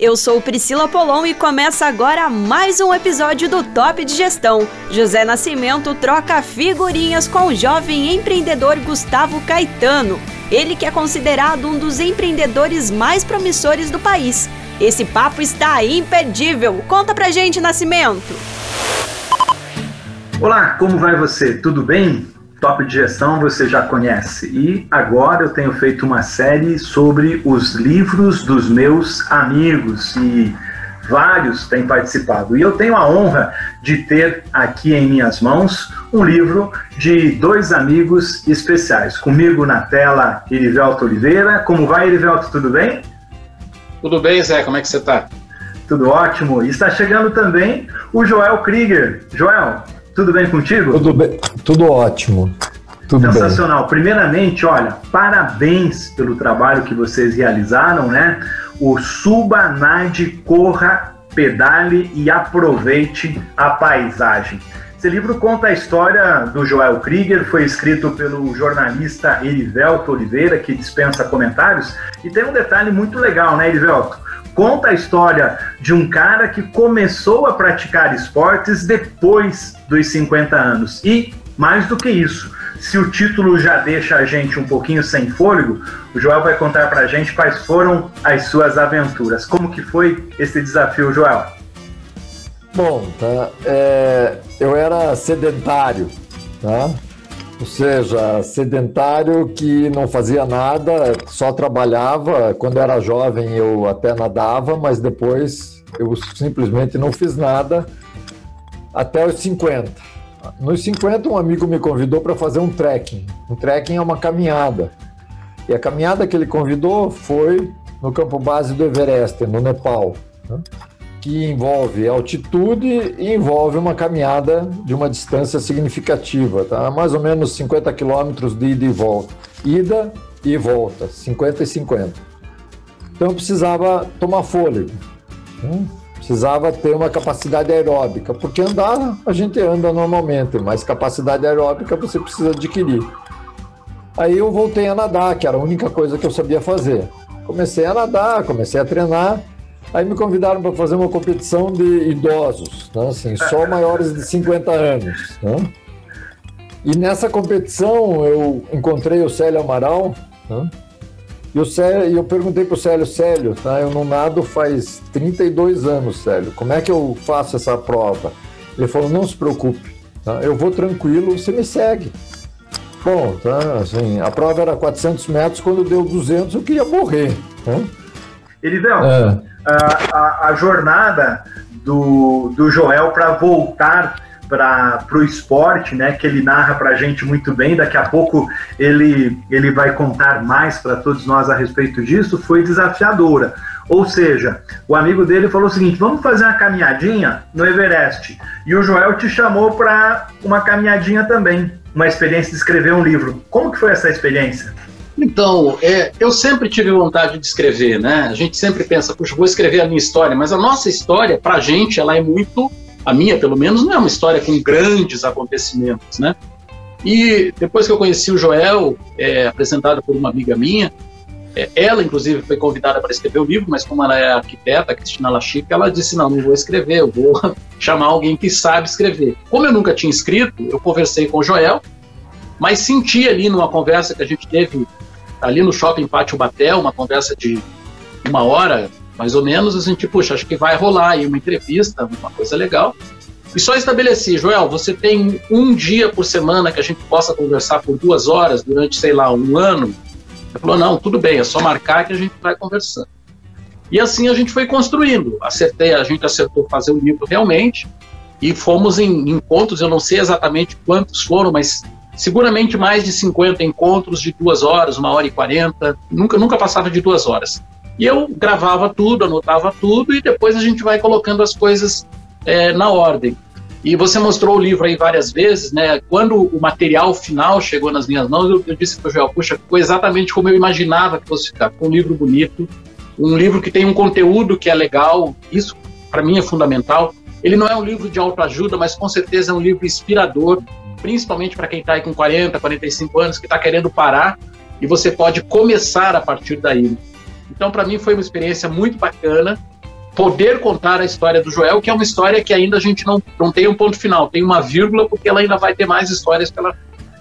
Eu sou Priscila Polon e começa agora mais um episódio do Top de Gestão. José Nascimento troca figurinhas com o jovem empreendedor Gustavo Caetano. Ele que é considerado um dos empreendedores mais promissores do país. Esse papo está imperdível. Conta pra gente, Nascimento. Olá, como vai você? Tudo bem? Top de Gestão você já conhece. E agora eu tenho feito uma série sobre os livros dos meus amigos e vários têm participado. E eu tenho a honra de ter aqui em minhas mãos um livro de dois amigos especiais. Comigo na tela, Erivelto Oliveira. Como vai, Erivelto? Tudo bem? Tudo bem, Zé. Como é que você está? Tudo ótimo. E está chegando também o Joel Krieger. Joel, tudo bem contigo? Tudo bem, tudo ótimo. Tudo Sensacional. Bem. Primeiramente, olha, parabéns pelo trabalho que vocês realizaram, né? O Suba, Nade, Corra, Pedale e Aproveite a Paisagem. Esse livro conta a história do Joel Krieger, foi escrito pelo jornalista Erivelto Oliveira, que dispensa comentários, e tem um detalhe muito legal, né, Erivelto? Conta a história de um cara que começou a praticar esportes depois dos 50 anos. E, mais do que isso, se o título já deixa a gente um pouquinho sem fôlego, o Joel vai contar pra gente quais foram as suas aventuras. Como que foi esse desafio, Joel? Bom, tá, é, eu era sedentário, tá? Ou seja, sedentário que não fazia nada, só trabalhava. Quando era jovem eu até nadava, mas depois eu simplesmente não fiz nada até os 50. Nos 50, um amigo me convidou para fazer um trekking. Um trekking é uma caminhada. E a caminhada que ele convidou foi no campo base do Everest, no Nepal. Né? Que envolve altitude e envolve uma caminhada de uma distância significativa, tá? mais ou menos 50 quilômetros de ida e volta. Ida e volta, 50 e 50. Então precisava tomar fôlego, né? precisava ter uma capacidade aeróbica, porque andar a gente anda normalmente, mas capacidade aeróbica você precisa adquirir. Aí eu voltei a nadar, que era a única coisa que eu sabia fazer. Comecei a nadar, comecei a treinar Aí me convidaram para fazer uma competição de idosos, né? assim, só maiores de 50 anos. Né? E nessa competição eu encontrei o Célio Amaral, né? e o Célio, eu perguntei para o Célio, Célio, tá? eu não nado faz 32 anos, Célio, como é que eu faço essa prova? Ele falou, não se preocupe, tá? eu vou tranquilo, você me segue. Bom, tá, assim, a prova era 400 metros, quando deu 200 eu queria morrer. Erivel, é. a, a, a, jornada do, do Joel para voltar para o esporte, né, que ele narra para a gente muito bem, daqui a pouco ele, ele vai contar mais para todos nós a respeito disso, foi desafiadora. Ou seja, o amigo dele falou o seguinte: vamos fazer uma caminhadinha no Everest. E o Joel te chamou para uma caminhadinha também, uma experiência de escrever um livro. Como que foi essa experiência? Então, é, eu sempre tive vontade de escrever, né? A gente sempre pensa, puxa, vou escrever a minha história, mas a nossa história, para a gente, ela é muito, a minha pelo menos, não é uma história com grandes acontecimentos, né? E depois que eu conheci o Joel, é, apresentado por uma amiga minha, é, ela, inclusive, foi convidada para escrever o livro, mas como ela é arquiteta, Cristina Lachica, ela disse: não, não vou escrever, eu vou chamar alguém que sabe escrever. Como eu nunca tinha escrito, eu conversei com o Joel, mas senti ali numa conversa que a gente teve ali no Shopping Pátio Batel, uma conversa de uma hora, mais ou menos, a gente, puxa, acho que vai rolar aí uma entrevista, uma coisa legal. E só estabeleci, Joel, você tem um dia por semana que a gente possa conversar por duas horas durante, sei lá, um ano? Ele falou, não, tudo bem, é só marcar que a gente vai conversando. E assim a gente foi construindo. Acertei, a gente acertou fazer o livro realmente, e fomos em encontros, eu não sei exatamente quantos foram, mas seguramente mais de 50 encontros de duas horas, uma hora e quarenta, nunca, nunca passava de duas horas. E eu gravava tudo, anotava tudo e depois a gente vai colocando as coisas é, na ordem. E você mostrou o livro aí várias vezes, né? Quando o material final chegou nas minhas mãos, eu, eu disse para o Joel, puxa, ficou exatamente como eu imaginava que fosse ficar, um livro bonito, um livro que tem um conteúdo que é legal, isso para mim é fundamental. Ele não é um livro de autoajuda, mas com certeza é um livro inspirador, principalmente para quem está aí com 40, 45 anos, que está querendo parar, e você pode começar a partir daí. Então, para mim, foi uma experiência muito bacana. poder contar a história do Joel, que é uma história que ainda a gente não, não tem um ponto final, tem uma vírgula, porque ela ainda vai ter mais histórias pela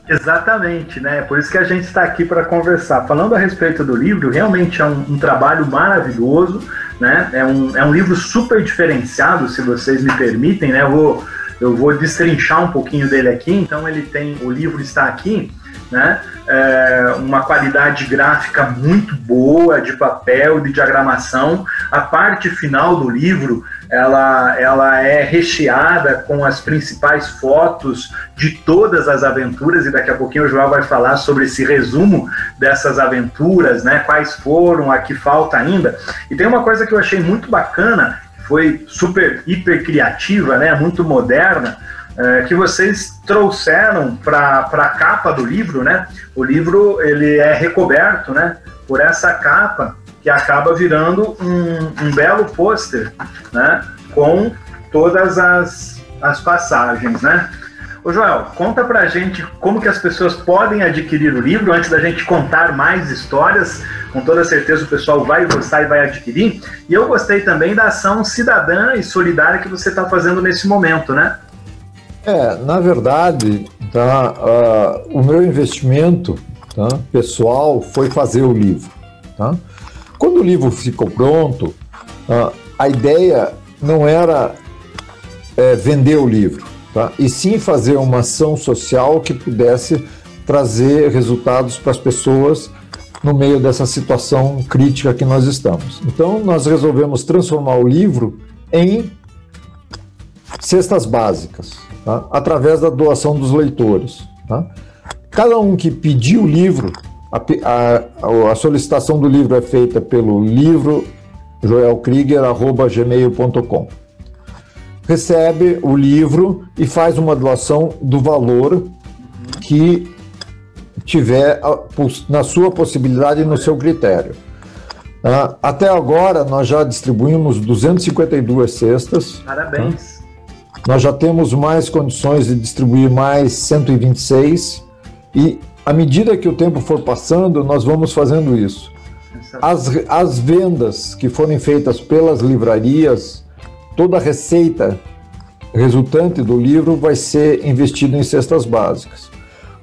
Exatamente, né? Por isso que a gente está aqui para conversar. Falando a respeito do livro, realmente é um, um, trabalho maravilhoso, né? É um, é um livro super diferenciado, se vocês me permitem, né? Eu vou, eu vou destrinchar um pouquinho dele aqui. Então ele tem, o livro está aqui, né? É uma qualidade gráfica muito boa de papel, de diagramação. A parte final do livro ela, ela é recheada com as principais fotos de todas as aventuras e daqui a pouquinho o João vai falar sobre esse resumo dessas aventuras, né? Quais foram, a que falta ainda. E tem uma coisa que eu achei muito bacana, foi super hiper criativa, né? Muito moderna. É, que vocês trouxeram para a capa do livro, né? O livro ele é recoberto, né? Por essa capa que acaba virando um, um belo pôster, né? Com todas as, as passagens, né? Ô Joel, conta pra gente como que as pessoas podem adquirir o livro antes da gente contar mais histórias. Com toda certeza o pessoal vai gostar e vai adquirir. E eu gostei também da ação cidadã e solidária que você está fazendo nesse momento, né? É, na verdade, tá, uh, o meu investimento tá, pessoal foi fazer o livro. Tá? Quando o livro ficou pronto, a ideia não era é, vender o livro, tá? e sim fazer uma ação social que pudesse trazer resultados para as pessoas no meio dessa situação crítica que nós estamos. Então, nós resolvemos transformar o livro em cestas básicas, tá? através da doação dos leitores. Tá? Cada um que pediu o livro a, a, a, solicitação do livro é feita pelo livro joelkrieger.gmail.com. Recebe o livro e faz uma doação do valor que tiver na sua possibilidade e no seu critério. Ah, até agora, nós já distribuímos 252 cestas. Parabéns. Nós já temos mais condições de distribuir mais 126 e à medida que o tempo for passando, nós vamos fazendo isso. As, as vendas que forem feitas pelas livrarias, toda a receita resultante do livro vai ser investida em cestas básicas.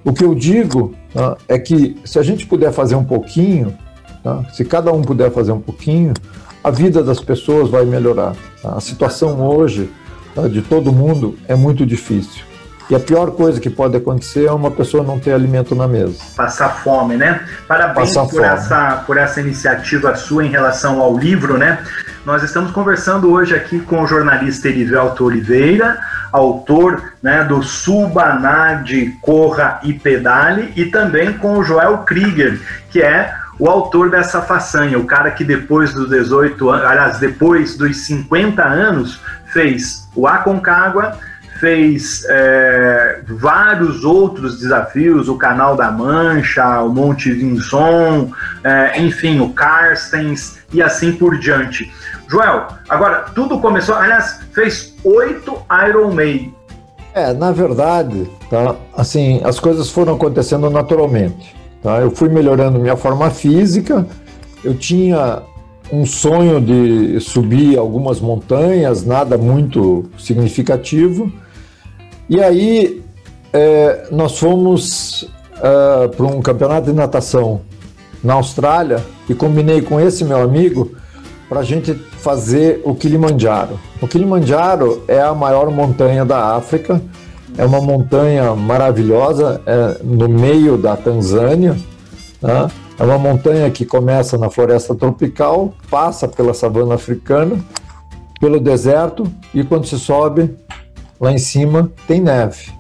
O que eu digo tá, é que se a gente puder fazer um pouquinho, tá, se cada um puder fazer um pouquinho, a vida das pessoas vai melhorar. Tá? A situação hoje tá, de todo mundo é muito difícil. E a pior coisa que pode acontecer é uma pessoa não ter alimento na mesa. Passar fome, né? Parabéns Passar por, essa, por essa iniciativa sua em relação ao livro, né? Nós estamos conversando hoje aqui com o jornalista Erivelto Oliveira, autor né, do Subanade, Corra e Pedale, e também com o Joel Krieger, que é o autor dessa façanha, o cara que depois dos 18 anos, aliás, depois dos 50 anos, fez o Aconcagua, fez é, vários outros desafios, o Canal da Mancha, o Monte Vinson, é, enfim, o Carstens e assim por diante. Joel, agora tudo começou, aliás, fez oito Ironman. É, na verdade, tá, assim, as coisas foram acontecendo naturalmente. Tá? Eu fui melhorando minha forma física, eu tinha um sonho de subir algumas montanhas, nada muito significativo, e aí é, nós fomos é, para um campeonato de natação na Austrália e combinei com esse meu amigo para a gente fazer o Kilimanjaro. O Kilimanjaro é a maior montanha da África, é uma montanha maravilhosa é, no meio da Tanzânia. Né? É uma montanha que começa na floresta tropical, passa pela savana africana, pelo deserto e quando se sobe lá em cima tem neve.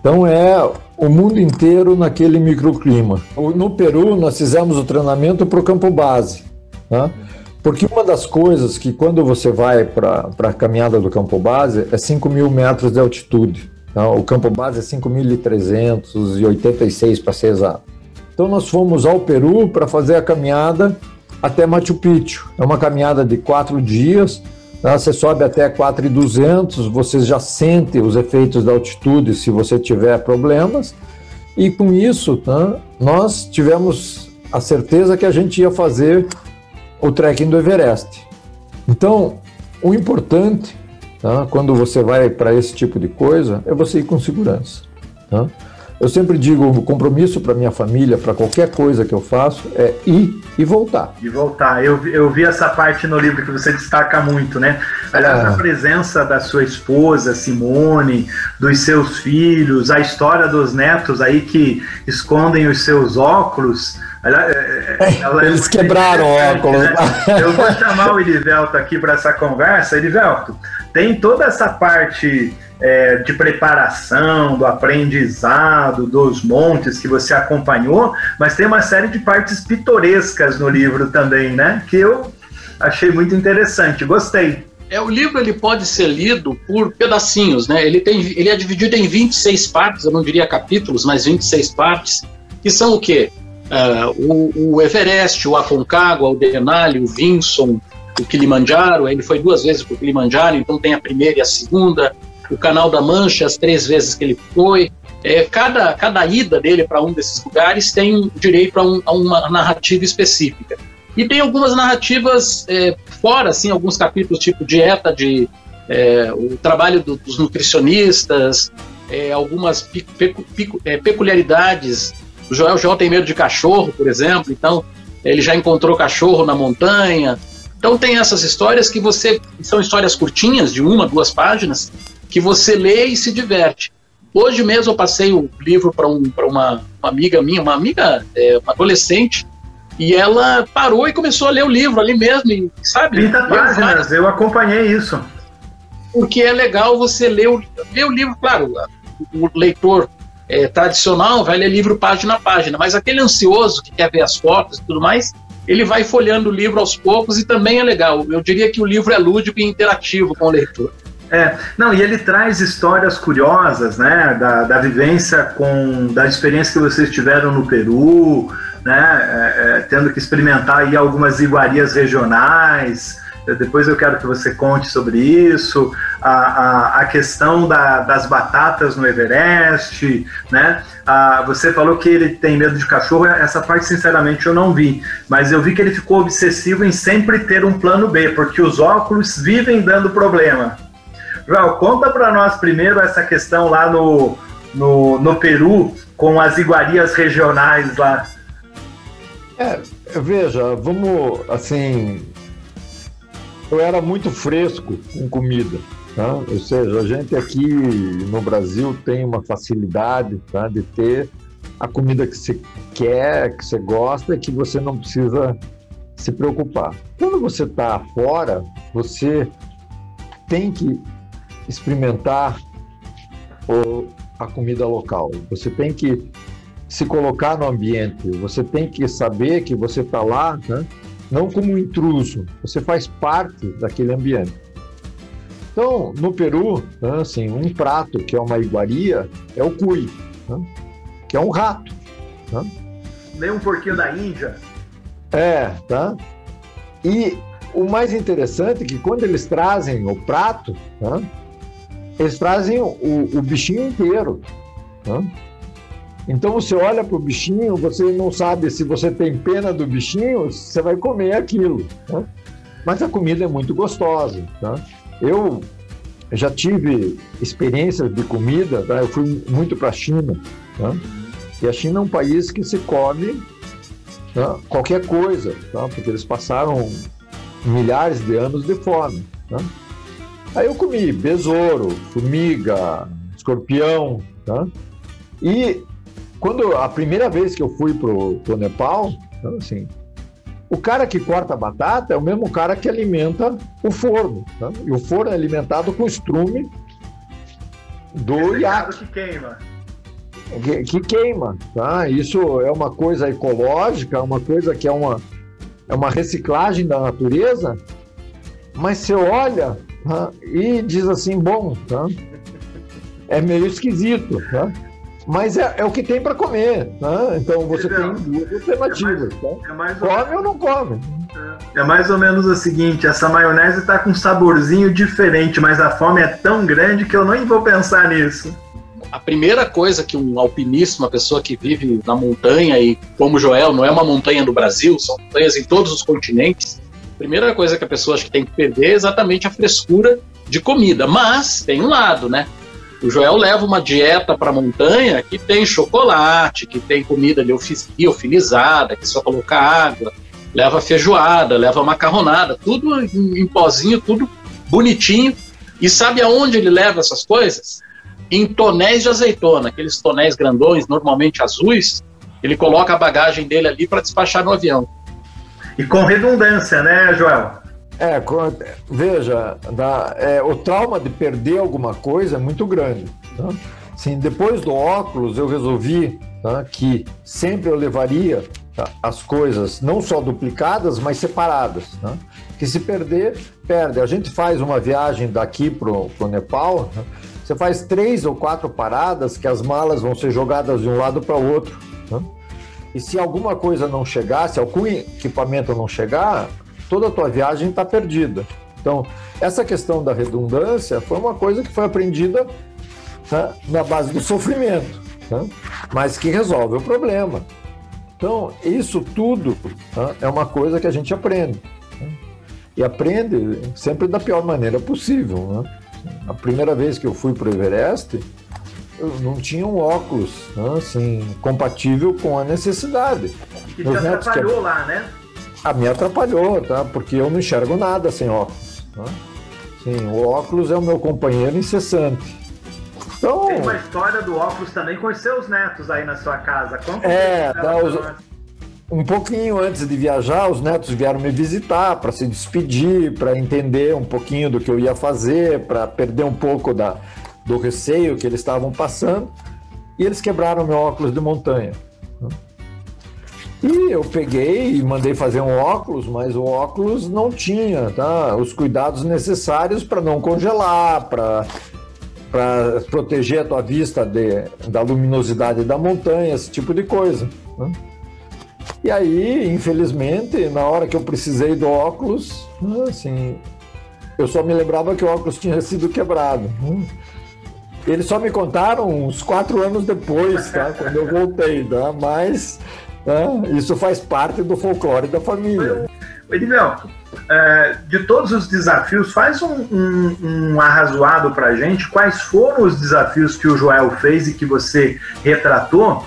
Então é o mundo inteiro naquele microclima. No Peru, nós fizemos o treinamento para o campo base. Né? Porque uma das coisas que quando você vai para a caminhada do campo base é 5 mil metros de altitude. Tá? O campo base é 5.386 para ser exato. Então nós fomos ao Peru para fazer a caminhada até Machu Picchu. É uma caminhada de quatro dias? Você sobe até 4,200, você já sente os efeitos da altitude se você tiver problemas. E com isso, tá? nós tivemos a certeza que a gente ia fazer o trekking do Everest. Então, o importante, tá? quando você vai para esse tipo de coisa, é você ir com segurança. Tá? Eu sempre digo, o compromisso para minha família, para qualquer coisa que eu faço, é ir e voltar. E voltar. Eu, eu vi essa parte no livro que você destaca muito, né? Aliás, é. a presença da sua esposa, Simone, dos seus filhos, a história dos netos aí que escondem os seus óculos. Ela, é, é, ela é Eles quebraram óculos. Né? Eu vou chamar o Elivelto aqui para essa conversa. Elivelto, tem toda essa parte é, de preparação, do aprendizado, dos montes que você acompanhou, mas tem uma série de partes pitorescas no livro também, né? Que eu achei muito interessante, gostei. É, o livro ele pode ser lido por pedacinhos, né? Ele, tem, ele é dividido em 26 partes, eu não diria capítulos, mas 26 partes, que são o quê? Uh, o, o, Everest, o Aconcagua, o Denali, o Vinson, o Kilimanjaro, ele foi duas vezes para o Kilimanjaro, então tem a primeira e a segunda, o Canal da Mancha, as três vezes que ele foi. É, cada, cada ida dele para um desses lugares tem direito a, um, a, uma narrativa específica. E tem algumas narrativas é, fora, assim, alguns capítulos tipo dieta de é, o trabalho do, dos nutricionistas, é, algumas pecu, pecu, é, peculiaridades. O Joel Joel tem medo de cachorro, por exemplo, então ele já encontrou cachorro na montanha. Então tem essas histórias que você são histórias curtinhas de uma, duas páginas que você lê e se diverte. Hoje mesmo eu passei o livro para um, uma, uma, amiga minha, uma amiga, é, uma adolescente, e ela parou e começou a ler o livro ali mesmo, e, sabe? 30 páginas, eu acompanhei isso. Porque é legal você ler o, ler o livro, claro, o leitor é, tradicional vai ler livro página a página, mas aquele ansioso que quer ver as fotos e tudo mais, ele vai folhando o livro aos poucos e também é legal. Eu diria que o livro é lúdico e interativo com o leitor. É, não, e ele traz histórias curiosas, né, da, da vivência com, da experiência que vocês tiveram no Peru, né, é, é, tendo que experimentar aí algumas iguarias regionais, depois eu quero que você conte sobre isso, a, a, a questão da, das batatas no Everest, né? A, você falou que ele tem medo de cachorro, essa parte sinceramente eu não vi, mas eu vi que ele ficou obsessivo em sempre ter um plano B, porque os óculos vivem dando problema. Joel, conta para nós primeiro essa questão lá no, no, no Peru, com as iguarias regionais lá. É, veja, vamos, assim, eu era muito fresco com comida, tá? ou seja, a gente aqui no Brasil tem uma facilidade tá, de ter a comida que você quer, que você gosta e que você não precisa se preocupar. Quando você está fora, você tem que experimentar o, a comida local. Você tem que se colocar no ambiente, você tem que saber que você está lá, né? não como um intruso, você faz parte daquele ambiente. Então, no Peru, né, assim, um prato que é uma iguaria é o cui, né? que é um rato. Né? Nem um porquinho da Índia. É, tá? E o mais interessante é que quando eles trazem o prato, né, eles trazem o, o bichinho inteiro. Né? Então você olha para o bichinho, você não sabe se você tem pena do bichinho, você vai comer aquilo. Né? Mas a comida é muito gostosa. Tá? Eu já tive experiências de comida, tá? eu fui muito para a China. Tá? E a China é um país que se come tá? qualquer coisa, tá? porque eles passaram milhares de anos de fome. Tá? Aí eu comi besouro, formiga, escorpião, tá? E quando a primeira vez que eu fui pro, pro Nepal, então, assim, o cara que corta a batata é o mesmo cara que alimenta o forno. Tá? E o forno é alimentado com estrume do iaque. que queima. Que, que, queima, tá? Isso é uma coisa ecológica, uma coisa que é uma, é uma reciclagem da natureza, mas você olha tá? e diz assim, bom, tá? é meio esquisito, tá? mas é, é o que tem para comer. Tá? Então você Entendeu? tem duas alternativas. É mais, tá? é come ou, ou não come. É mais ou menos o seguinte: essa maionese está com um saborzinho diferente, mas a fome é tão grande que eu nem vou pensar nisso. A primeira coisa que um alpinista, uma pessoa que vive na montanha, e como Joel, não é uma montanha do Brasil, são montanhas em todos os continentes, primeira coisa que a pessoa acha que tem que perder é exatamente a frescura de comida. Mas tem um lado, né? O Joel leva uma dieta para montanha que tem chocolate, que tem comida liofilizada, que só coloca água, leva feijoada, leva macarronada, tudo em pozinho, tudo bonitinho. E sabe aonde ele leva essas coisas? Em tonéis de azeitona, aqueles tonéis grandões, normalmente azuis, ele coloca a bagagem dele ali para despachar no avião. E com redundância, né, Joel? É, veja, é, o trauma de perder alguma coisa é muito grande. Tá? Depois do óculos, eu resolvi tá, que sempre eu levaria tá, as coisas não só duplicadas, mas separadas. Tá? Que se perder, perde. A gente faz uma viagem daqui para o Nepal, você faz três ou quatro paradas que as malas vão ser jogadas de um lado para o outro. E se alguma coisa não chegar, se algum equipamento não chegar, toda a tua viagem está perdida. Então, essa questão da redundância foi uma coisa que foi aprendida né, na base do sofrimento, né, mas que resolve o problema. Então, isso tudo né, é uma coisa que a gente aprende. Né, e aprende sempre da pior maneira possível. Né. A primeira vez que eu fui para o Everest, não tinha um óculos assim, compatível com a necessidade. E te atrapalhou lá, né? A me atrapalhou, tá? Porque eu não enxergo nada sem óculos. Tá? Sim, o óculos é o meu companheiro incessante. Então, Tem uma história do óculos também com os seus netos aí na sua casa. É, tá, os, um pouquinho antes de viajar, os netos vieram me visitar para se despedir, para entender um pouquinho do que eu ia fazer, para perder um pouco da, do receio que eles estavam passando. E eles quebraram meu óculos de montanha. E eu peguei e mandei fazer um óculos, mas o óculos não tinha tá? os cuidados necessários para não congelar, para proteger a tua vista de, da luminosidade da montanha, esse tipo de coisa. Né? E aí, infelizmente, na hora que eu precisei do óculos, assim, eu só me lembrava que o óculos tinha sido quebrado. Né? Eles só me contaram uns quatro anos depois, tá? quando eu voltei, tá? mas né? Isso faz parte do folclore da família. Edilberto, é, de todos os desafios, faz um, um, um arrazoado para gente. Quais foram os desafios que o Joel fez e que você retratou?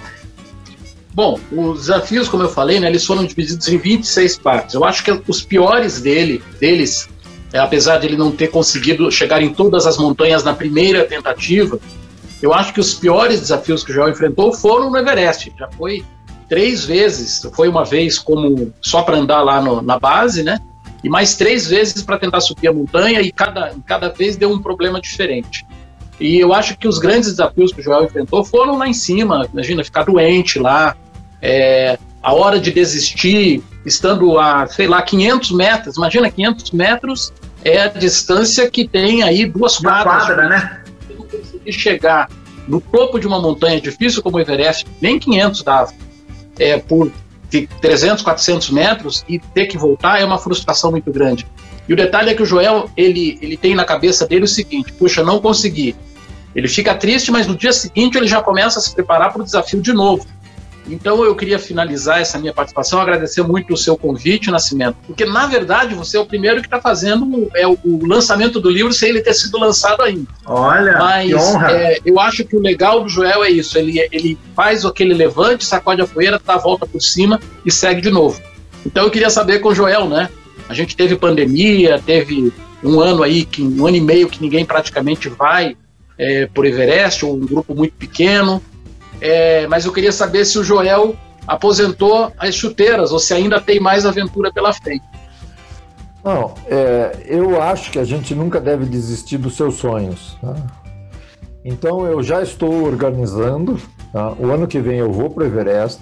Bom, os desafios, como eu falei, né, eles foram divididos em 26 partes. Eu acho que os piores dele, deles, apesar de ele não ter conseguido chegar em todas as montanhas na primeira tentativa, eu acho que os piores desafios que o Joel enfrentou foram no Everest. Já foi três vezes. Foi uma vez como só para andar lá no, na base, né? E mais três vezes para tentar subir a montanha e cada, cada vez deu um problema diferente. E eu acho que os grandes desafios que o Joel enfrentou foram lá em cima. Imagina, ficar doente lá, é, a hora de desistir, estando a, sei lá, 500 metros. Imagina, 500 metros é a distância que tem aí duas quadras. quadra, né? E chegar no topo de uma montanha difícil como o Everest, nem 500 dava é, por 300, 400 metros e ter que voltar é uma frustração muito grande. E o detalhe é que o Joel, ele, ele tem na cabeça dele o seguinte, puxa, não consegui. Ele fica triste, mas no dia seguinte ele já começa a se preparar para o desafio de novo. Então eu queria finalizar essa minha participação, agradecer muito o seu convite, Nascimento, porque na verdade você é o primeiro que está fazendo é, o, lançamento do livro sem ele ter sido lançado ainda. Olha, Mas, que honra! É, eu acho que o legal do Joel é isso, ele, ele faz aquele levante, sacode a poeira, dá a volta por cima e segue de novo. Então eu queria saber com o Joel, né? A gente teve pandemia, teve um ano aí, que, um ano e meio que ninguém praticamente vai é, por Everest, ou um grupo muito pequeno. É, mas eu queria saber se o Joel aposentou as chuteiras ou se ainda tem mais aventura pela frente. Não, é, eu acho que a gente nunca deve desistir dos seus sonhos. Tá? Então eu já estou organizando. Tá? O ano que vem eu vou para o Everest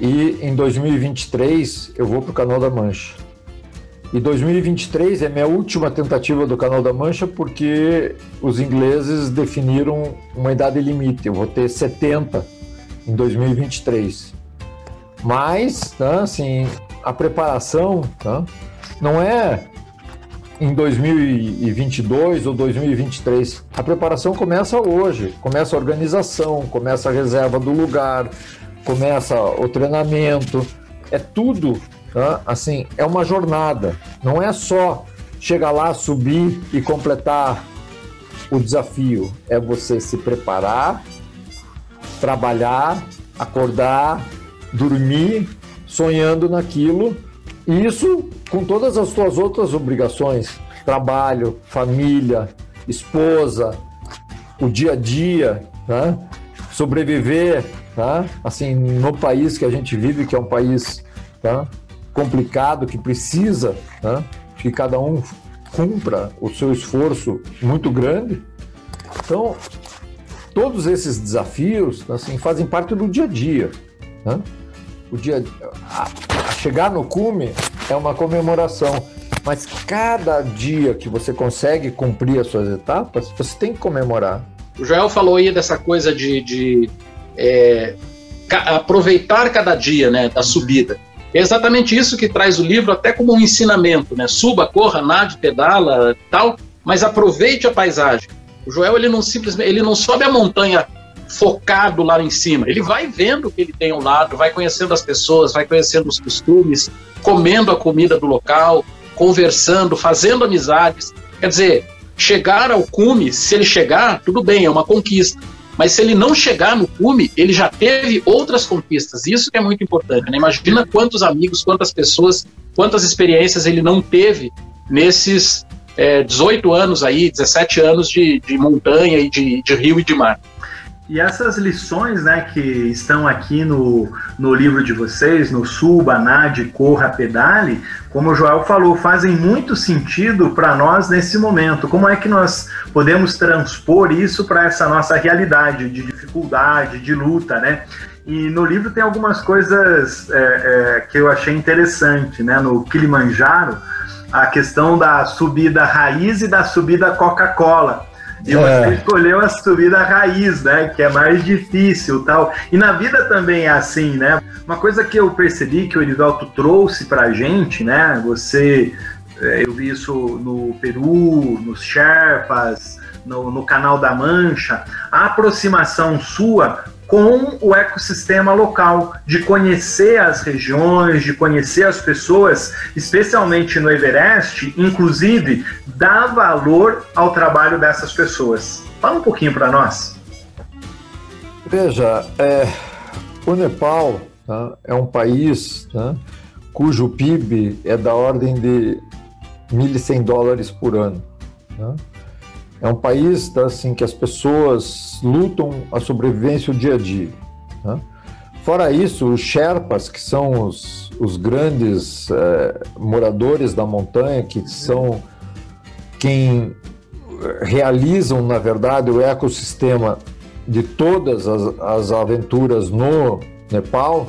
e em 2023 eu vou para o Canal da Mancha. E 2023 é minha última tentativa do Canal da Mancha porque os ingleses definiram uma idade limite. Eu vou ter 70 em 2023. Mas, tá, assim, a preparação tá, não é em 2022 ou 2023. A preparação começa hoje. Começa a organização, começa a reserva do lugar, começa o treinamento. É tudo tá? assim, é uma jornada. Não é só chegar lá, subir e completar o desafio. É você se preparar, trabalhar, acordar, dormir, sonhando naquilo. E isso com todas as suas outras obrigações: trabalho, família, esposa, o dia a dia, né? sobreviver, tá? assim, no país que a gente vive, que é um país tá? Complicado, que precisa tá? que cada um cumpra o seu esforço muito grande. Então, todos esses desafios assim, fazem parte do dia a dia. Né? O dia a, a chegar no cume é uma comemoração, mas cada dia que você consegue cumprir as suas etapas, você tem que comemorar. O Joel falou aí dessa coisa de, de é, aproveitar cada dia né, da subida. É exatamente isso que traz o livro, até como um ensinamento, né? Suba, corra, nade, pedala, tal, mas aproveite a paisagem. O Joel ele não simplesmente ele não sobe a montanha focado lá em cima. Ele vai vendo o que ele tem ao lado, vai conhecendo as pessoas, vai conhecendo os costumes, comendo a comida do local, conversando, fazendo amizades. Quer dizer, chegar ao cume, se ele chegar, tudo bem, é uma conquista. Mas se ele não chegar no cume, ele já teve outras conquistas. Isso que é muito importante. Né? Imagina quantos amigos, quantas pessoas, quantas experiências ele não teve nesses é, 18 anos aí, 17 anos de, de montanha e de, de rio e de mar. E essas lições né, que estão aqui no, no livro de vocês, no Suba, Nade, Corra, Pedale, como o Joel falou, fazem muito sentido para nós nesse momento. Como é que nós podemos transpor isso para essa nossa realidade de dificuldade, de luta, né? E no livro tem algumas coisas é, é, que eu achei interessante, né? No Kilimanjaro, a questão da subida raiz e da subida Coca-Cola e é. você escolheu a subida raiz, né? Que é mais difícil tal. E na vida também é assim, né? Uma coisa que eu percebi que o Edivaldo trouxe pra gente, né? Você. É, eu vi isso no Peru, nos Sherpas, no, no canal da Mancha. A aproximação sua com o ecossistema local, de conhecer as regiões, de conhecer as pessoas, especialmente no Everest, inclusive dar valor ao trabalho dessas pessoas. Fala um pouquinho para nós. Veja, é, o Nepal tá, é um país tá, cujo PIB é da ordem de 1.100 dólares por ano. Tá? É um país tá, assim, que as pessoas lutam a sobrevivência o dia a dia. Né? Fora isso, os Sherpas, que são os, os grandes é, moradores da montanha, que são quem realizam, na verdade, o ecossistema de todas as, as aventuras no Nepal,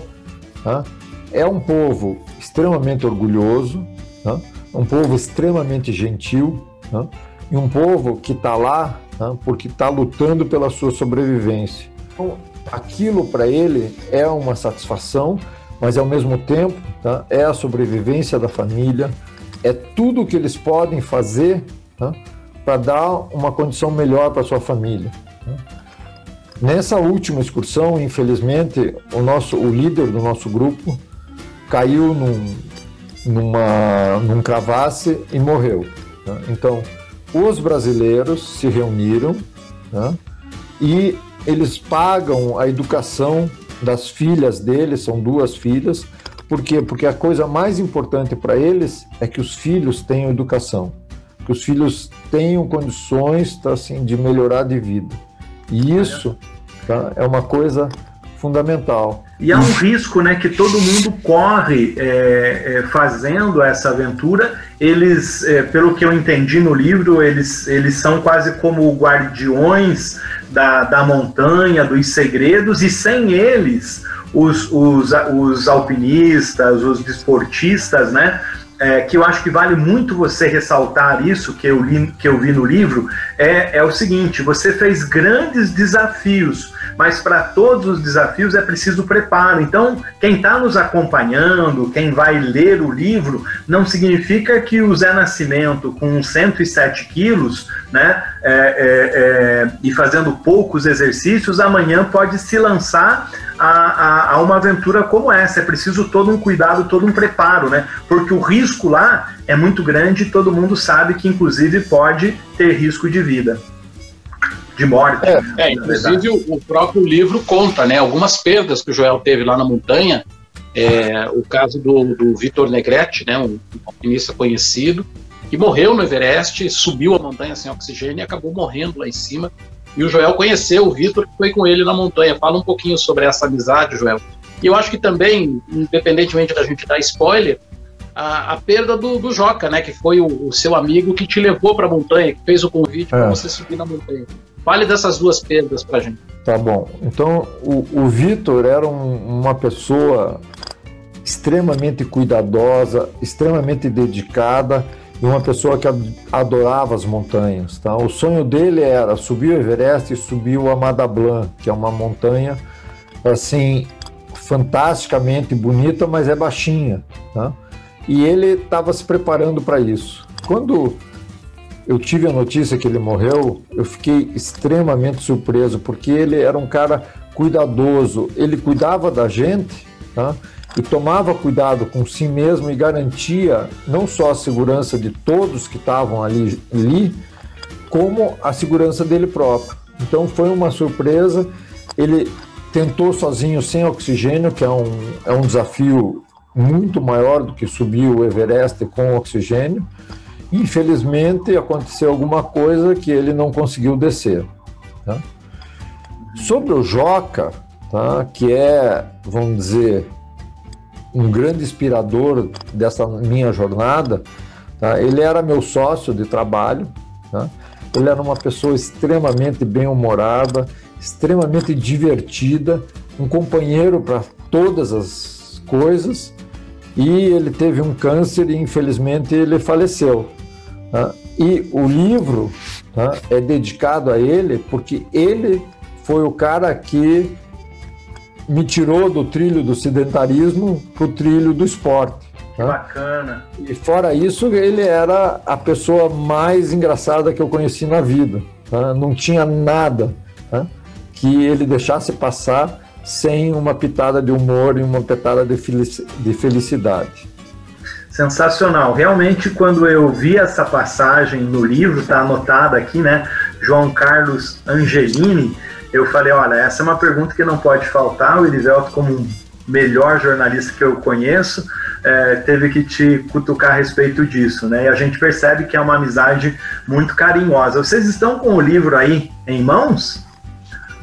né? é um povo extremamente orgulhoso, né? um povo extremamente gentil, né? E um povo que está lá né, porque está lutando pela sua sobrevivência. Então, aquilo para ele é uma satisfação, mas ao mesmo tempo tá, é a sobrevivência da família, é tudo que eles podem fazer tá, para dar uma condição melhor para sua família. Nessa última excursão, infelizmente, o nosso, o líder do nosso grupo caiu num, numa, num cravasse e morreu. Tá. Então, os brasileiros se reuniram né, e eles pagam a educação das filhas deles, são duas filhas. Por quê? Porque a coisa mais importante para eles é que os filhos tenham educação, que os filhos tenham condições tá, assim, de melhorar de vida. E isso tá, é uma coisa fundamental. E há um risco né, que todo mundo corre é, é, fazendo essa aventura. Eles, é, pelo que eu entendi no livro, eles, eles são quase como guardiões da, da montanha, dos segredos, e sem eles, os, os, os alpinistas, os desportistas, né? É, que eu acho que vale muito você ressaltar isso que eu, li, que eu vi no livro, é, é o seguinte: você fez grandes desafios mas para todos os desafios é preciso preparo. Então, quem está nos acompanhando, quem vai ler o livro, não significa que o Zé Nascimento, com 107 quilos, né, é, é, é, e fazendo poucos exercícios, amanhã pode se lançar a, a, a, uma aventura como essa. É preciso todo um cuidado, todo um preparo, né? Porque o risco lá é muito grande e todo mundo sabe que, inclusive, pode ter risco de vida. De morte. É, é inclusive o, o, próprio livro conta, né? Algumas perdas que o Joel teve lá na montanha. É, o caso do, do Vitor Negrete, né? Um, um alpinista conhecido, que morreu no Everest, subiu a montanha sem oxigênio e acabou morrendo lá em cima e o Joel conheceu o Vitor, que foi com ele na montanha. Fala um pouquinho sobre essa amizade, Joel. E eu acho que também, independentemente da gente dar spoiler, a, a perda do, do, Joca, né? Que foi o, o, seu amigo que te levou para a montanha, que fez o convite é. para você subir na montanha. Fale dessas duas perdas para gente. Tá bom. Então, o, o Vitor era um, uma pessoa extremamente cuidadosa, extremamente dedicada e uma pessoa que adorava as montanhas. Tá? O sonho dele era subir o Everest e subir o Amada Blanc, que é uma montanha assim fantasticamente bonita, mas é baixinha. Tá? E ele estava se preparando para isso. Quando eu tive a notícia que ele morreu, eu fiquei extremamente surpreso, porque ele era um cara cuidadoso, ele cuidava da gente, tá? E tomava cuidado com si mesmo e garantia não só a segurança de todos que estavam ali, ali como a segurança dele próprio. Então foi uma surpresa. Ele tentou sozinho sem oxigênio, que é um, é um desafio muito maior do que subir o Everest com oxigênio. Infelizmente aconteceu alguma coisa que ele não conseguiu descer. Tá? Sobre o Joca, tá? que é, vamos dizer, um grande inspirador dessa minha jornada. Tá? Ele era meu sócio de trabalho. Tá? Ele era uma pessoa extremamente bem-humorada, extremamente divertida, um companheiro para todas as coisas. E ele teve um câncer e infelizmente ele faleceu. Tá? E o livro tá, é dedicado a ele porque ele foi o cara que me tirou do trilho do sedentarismo para o trilho do esporte. Que né? bacana. E fora isso, ele era a pessoa mais engraçada que eu conheci na vida. Tá? Não tinha nada tá? que ele deixasse passar sem uma pitada de humor e uma pitada de, de felicidade. Sensacional. Realmente, quando eu vi essa passagem no livro, está anotada aqui, né? João Carlos Angelini, eu falei, olha, essa é uma pergunta que não pode faltar. O Elivelto, como um melhor jornalista que eu conheço, é, teve que te cutucar a respeito disso, né? E a gente percebe que é uma amizade muito carinhosa. Vocês estão com o livro aí em mãos?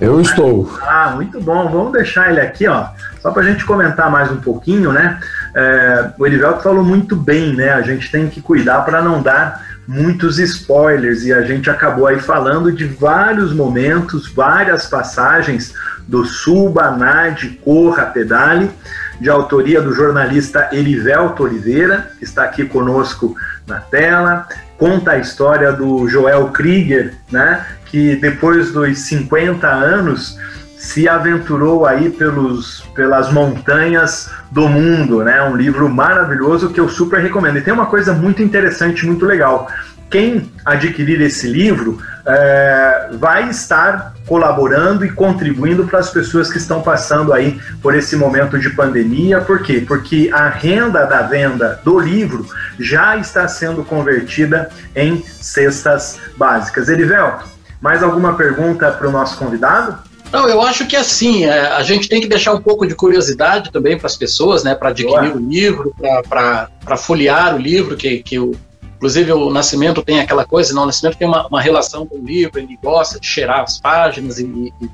Eu estou. Ah, muito bom. Vamos deixar ele aqui, ó, só para a gente comentar mais um pouquinho, né? É, o Elivelto falou muito bem, né? A gente tem que cuidar para não dar muitos spoilers e a gente acabou aí falando de vários momentos, várias passagens do Suba, Nade, Corra, Pedale, de autoria do jornalista Elivelto Oliveira, que está aqui conosco na tela. Conta a história do Joel Krieger, né, que depois dos 50 anos se aventurou aí pelos, pelas montanhas do mundo, né? Um livro maravilhoso que eu super recomendo. E tem uma coisa muito interessante, muito legal. Quem adquirir esse livro é, vai estar colaborando e contribuindo para as pessoas que estão passando aí por esse momento de pandemia. Por quê? Porque a renda da venda do livro já está sendo convertida em cestas básicas. Erivelto, mais alguma pergunta para o nosso convidado? Não, eu acho que assim, é, a gente tem que deixar um pouco de curiosidade também para as pessoas, né, para adquirir Boa. o livro, para folhear o livro, que, que o, inclusive o Nascimento tem aquela coisa, não, o Nascimento tem uma, uma relação com o livro, ele gosta de cheirar as páginas e, e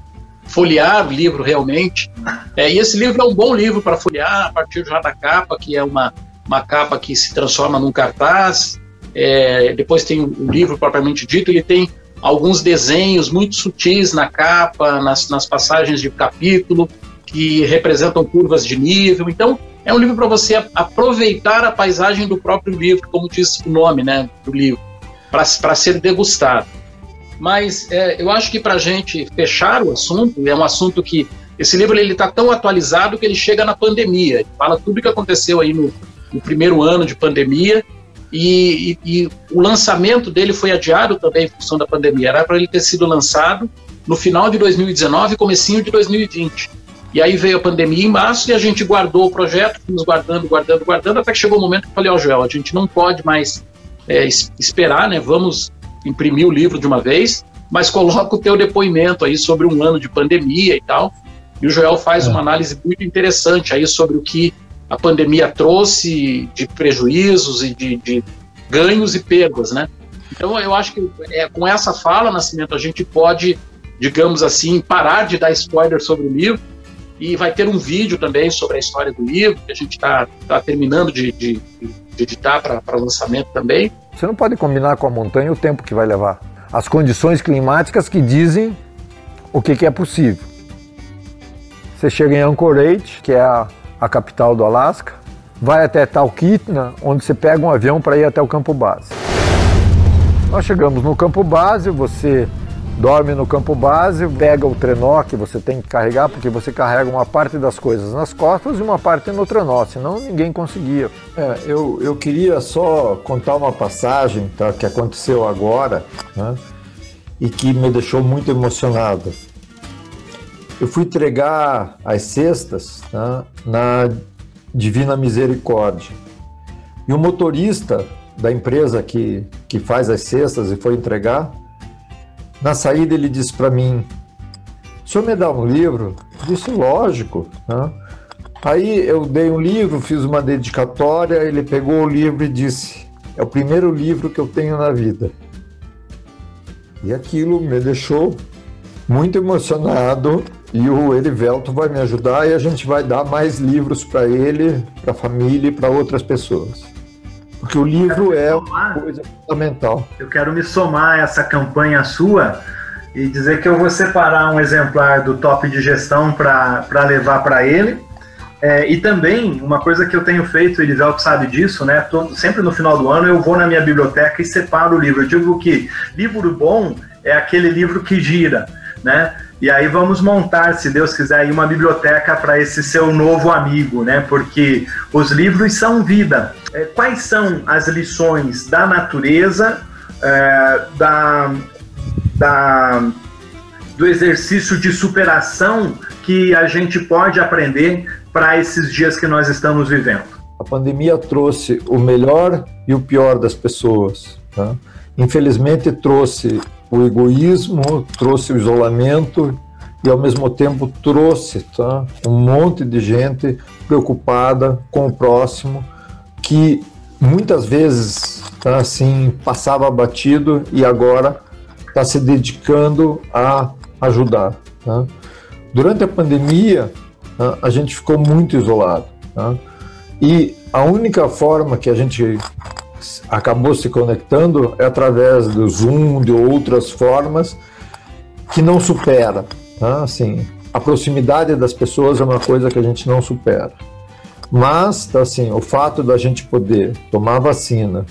folhear o livro realmente. É, e esse livro é um bom livro para folhear a partir já da capa, que é uma, uma capa que se transforma num cartaz. É, depois tem o livro propriamente dito, ele tem alguns desenhos muito sutis na capa, nas, nas passagens de capítulo, que representam curvas de nível. Então, é um livro para você aproveitar a paisagem do próprio livro, como diz o nome né, do livro, para ser degustado. Mas é, eu acho que para a gente fechar o assunto, é um assunto que esse livro ele está tão atualizado que ele chega na pandemia, ele fala tudo o que aconteceu aí no, no primeiro ano de pandemia e, e, e, o lançamento dele foi adiado também em função da pandemia. Era para ele ter sido lançado no final de 2019 e comecinho de 2020. E aí veio a pandemia em março e a gente guardou o projeto, fomos guardando, guardando, guardando, até que chegou o momento que eu falei, ó, oh, Joel, a gente não pode mais é, esperar, né? Vamos imprimir o livro de uma vez, mas coloca o teu depoimento aí sobre um ano de pandemia e tal. E o Joel faz é. uma análise muito interessante aí sobre o que a pandemia trouxe de prejuízos e de, de ganhos e perdas, né? Então eu acho que é, com essa fala, Nascimento, a gente pode, digamos assim, parar de dar spoiler sobre o livro e vai ter um vídeo também sobre a história do livro, que a gente está tá terminando de, de, de editar para lançamento também. Você não pode combinar com a montanha o tempo que vai levar. As condições climáticas que dizem o que, que é possível. Você chega em Anchorage, que é a, a capital do Alasca, vai até Talkeetna, onde você pega um avião para ir até o campo base. Nós chegamos no campo base, você dorme no campo base, pega o trenó que você tem que carregar, porque você carrega uma parte das coisas nas costas e uma parte no trenó, senão ninguém conseguia. É, eu, eu queria só contar uma passagem tá, que aconteceu agora né, e que me deixou muito emocionado. Eu fui entregar as cestas tá, na Divina Misericórdia e o motorista da empresa que, que faz as cestas e foi entregar na saída ele disse para mim: "O senhor me dá um livro?" Eu disse: "Lógico." Né? Aí eu dei um livro, fiz uma dedicatória, ele pegou o livro e disse: "É o primeiro livro que eu tenho na vida." E aquilo me deixou muito emocionado e o Erivelto vai me ajudar e a gente vai dar mais livros para ele, para a família e para outras pessoas. Porque o livro é uma coisa fundamental. Eu quero me somar a essa campanha sua e dizer que eu vou separar um exemplar do top de gestão para levar para ele. É, e também, uma coisa que eu tenho feito, o Elivelto sabe disso, né? Todo, sempre no final do ano eu vou na minha biblioteca e separo o livro. Eu digo que livro bom é aquele livro que gira, né? E aí vamos montar, se Deus quiser, uma biblioteca para esse seu novo amigo, né? Porque os livros são vida. É, quais são as lições da natureza, é, da, da, do exercício de superação que a gente pode aprender para esses dias que nós estamos vivendo? A pandemia trouxe o melhor e o pior das pessoas. Tá? Infelizmente, trouxe o egoísmo, trouxe o isolamento e, ao mesmo tempo, trouxe tá, um monte de gente preocupada com o próximo que muitas vezes tá, assim passava batido e agora está se dedicando a ajudar. Tá? Durante a pandemia, tá, a gente ficou muito isolado. Tá? E a única forma que a gente acabou se conectando é através do Zoom, de outras formas, que não supera. Tá? Assim, a proximidade das pessoas é uma coisa que a gente não supera. Mas, tá, assim, o fato da gente poder tomar vacina,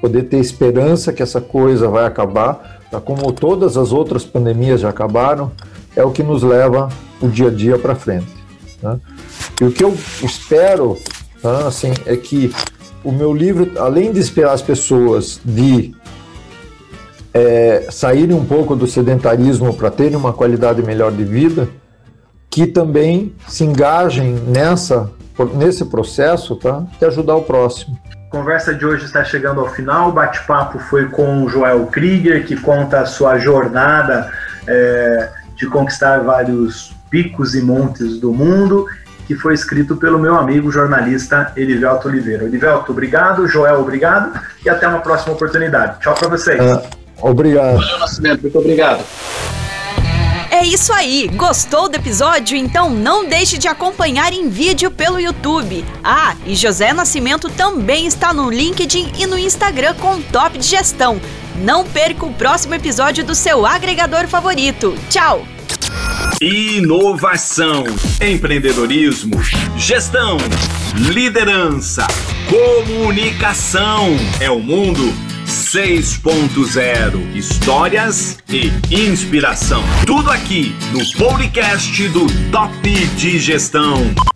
poder ter esperança que essa coisa vai acabar, tá, como todas as outras pandemias já acabaram, é o que nos leva o dia a dia para frente. Tá? E o que eu espero tá, assim, é que o meu livro, além de inspirar as pessoas de é, saírem um pouco do sedentarismo para terem uma qualidade melhor de vida, que também se engajem nessa, nesse processo tá, de ajudar o próximo. Conversa de hoje está chegando ao final. O bate-papo foi com o Joel Krieger, que conta a sua jornada é, de conquistar vários picos e montes do mundo que foi escrito pelo meu amigo jornalista Elivelto Oliveira. Elivelto, obrigado. Joel, obrigado. E até uma próxima oportunidade. Tchau para vocês. Uh, obrigado. Valeu, Nascimento. Muito obrigado. É isso aí! Gostou do episódio? Então não deixe de acompanhar em vídeo pelo YouTube. Ah, e José Nascimento também está no LinkedIn e no Instagram com Top de Gestão. Não perca o próximo episódio do seu agregador favorito. Tchau! Inovação, empreendedorismo, gestão, liderança, comunicação. É o mundo 6.0. Histórias e inspiração. Tudo aqui no podcast do Top de Gestão.